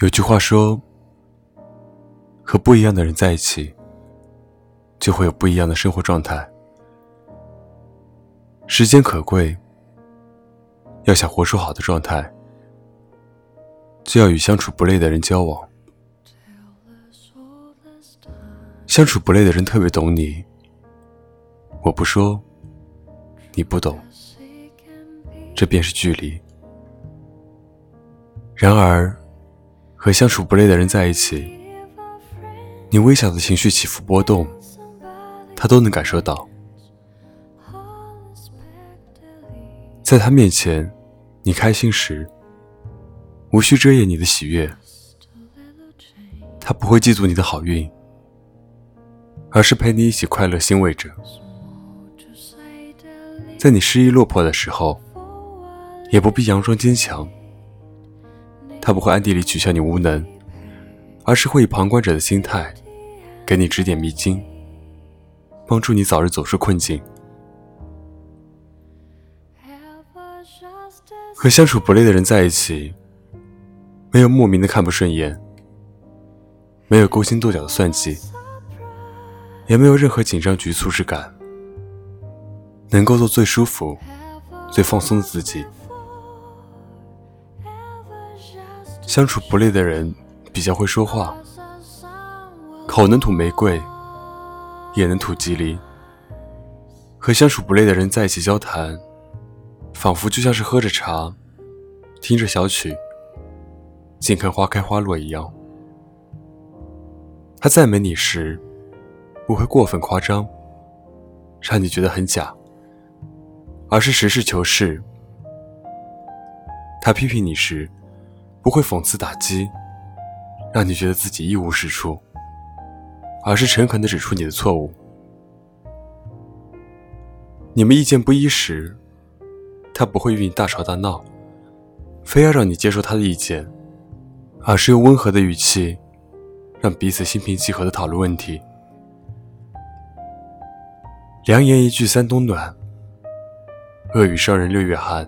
有句话说：“和不一样的人在一起，就会有不一样的生活状态。”时间可贵，要想活出好的状态，就要与相处不累的人交往。相处不累的人特别懂你，我不说，你不懂，这便是距离。然而。和相处不累的人在一起，你微小的情绪起伏波动，他都能感受到。在他面前，你开心时，无需遮掩你的喜悦。他不会嫉妒你的好运，而是陪你一起快乐欣慰着。在你失意落魄的时候，也不必佯装坚强。他不会暗地里取笑你无能，而是会以旁观者的心态，给你指点迷津，帮助你早日走出困境。和相处不累的人在一起，没有莫名的看不顺眼，没有勾心斗角的算计，也没有任何紧张局促之感，能够做最舒服、最放松的自己。相处不累的人比较会说话，口能吐玫瑰，也能吐吉利。和相处不累的人在一起交谈，仿佛就像是喝着茶，听着小曲，静看花开花落一样。他赞美你时，不会过分夸张，让你觉得很假，而是实事求是。他批评你时，不会讽刺打击，让你觉得自己一无是处，而是诚恳地指出你的错误。你们意见不一时，他不会与你大吵大闹，非要让你接受他的意见，而是用温和的语气，让彼此心平气和地讨论问题。良言一句三冬暖，恶语伤人六月寒。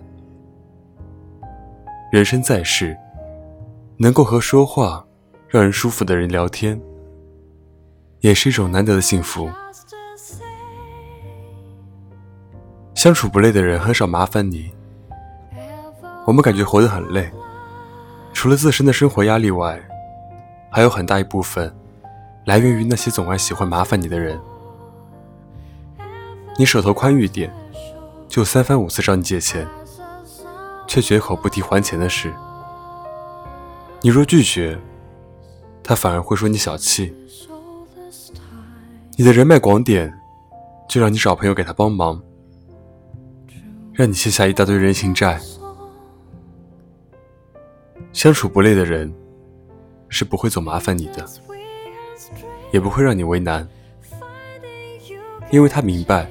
人生在世。能够和说话让人舒服的人聊天，也是一种难得的幸福。相处不累的人很少麻烦你。我们感觉活得很累，除了自身的生活压力外，还有很大一部分来源于那些总爱喜欢麻烦你的人。你手头宽裕点，就三番五次找你借钱，却绝口不提还钱的事。你若拒绝，他反而会说你小气。你的人脉广点，就让你找朋友给他帮忙，让你欠下一大堆人情债。相处不累的人，是不会总麻烦你的，也不会让你为难，因为他明白，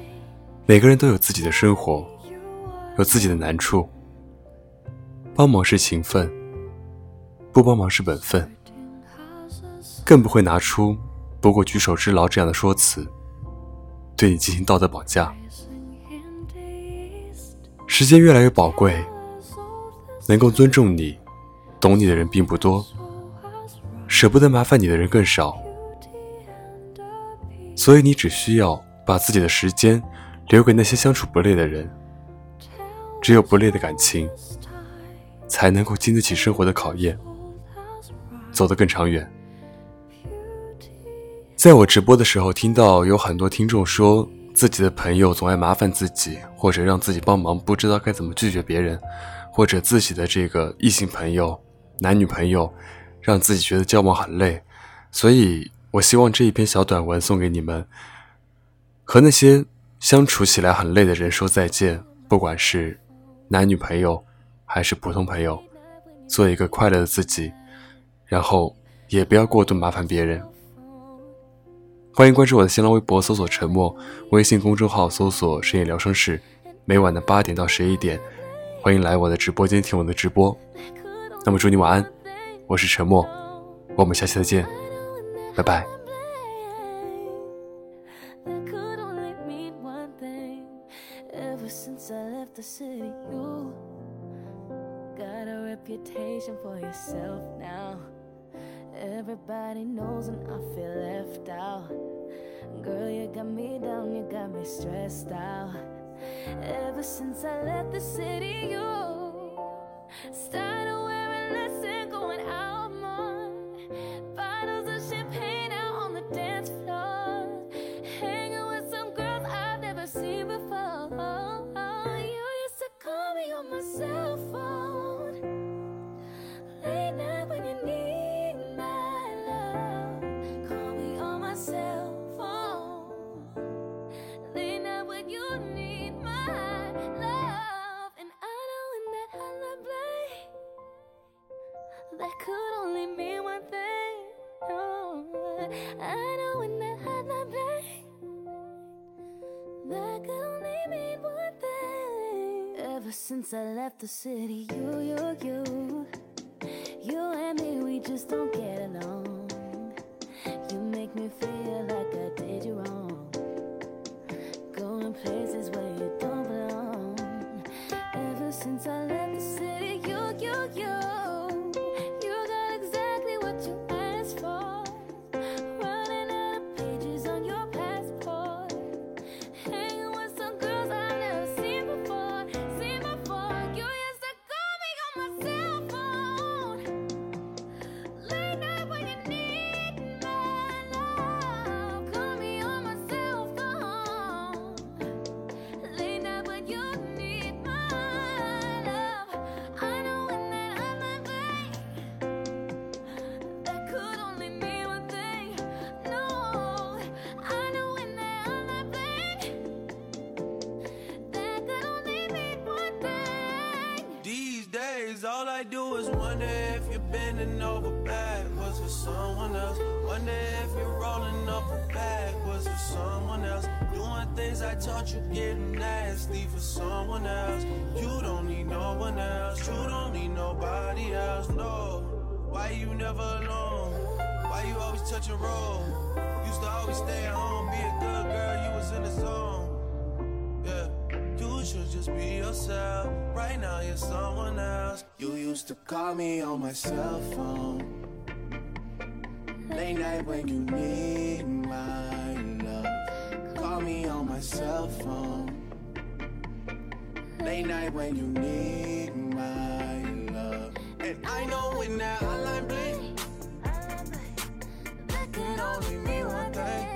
每个人都有自己的生活，有自己的难处，帮忙是情分。不帮忙是本分，更不会拿出“不过举手之劳”这样的说辞，对你进行道德绑架。时间越来越宝贵，能够尊重你、懂你的人并不多，舍不得麻烦你的人更少，所以你只需要把自己的时间留给那些相处不累的人。只有不累的感情，才能够经得起生活的考验。走得更长远。在我直播的时候，听到有很多听众说自己的朋友总爱麻烦自己，或者让自己帮忙，不知道该怎么拒绝别人，或者自己的这个异性朋友、男女朋友让自己觉得交往很累。所以我希望这一篇小短文送给你们，和那些相处起来很累的人说再见。不管是男女朋友还是普通朋友，做一个快乐的自己。然后也不要过度麻烦别人。欢迎关注我的新浪微博，搜索“沉默”；微信公众号搜索“深夜疗伤室”。每晚的八点到十一点，欢迎来我的直播间听我的直播。那么祝你晚安，我是沉默，我们下期再见，拜拜。Everybody knows and I feel left out. Girl, you got me down, you got me stressed out. Ever since I left the city, you started wearing less and going out that could only mean one thing. Ever since I left the city, you, you, you. You and me, we just don't get along. You make me feel like I did you wrong. I do is wonder if you're bending over backwards for someone else. Wonder if you're rolling up a backwards for someone else. Doing things I taught you, getting nasty for someone else. You don't need no one else. You don't need nobody else. No. Why you never alone? Why you always touch and roll? Used to always stay at home, be a good girl. You was in the zone. Just be yourself. Right now, you're someone else. You used to call me on my cell phone. Late night when you need my love. Call me on my cell phone. Late night when you need my love. And I know when that hotline bling, only one.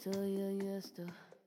esto, yeah, yeah, still.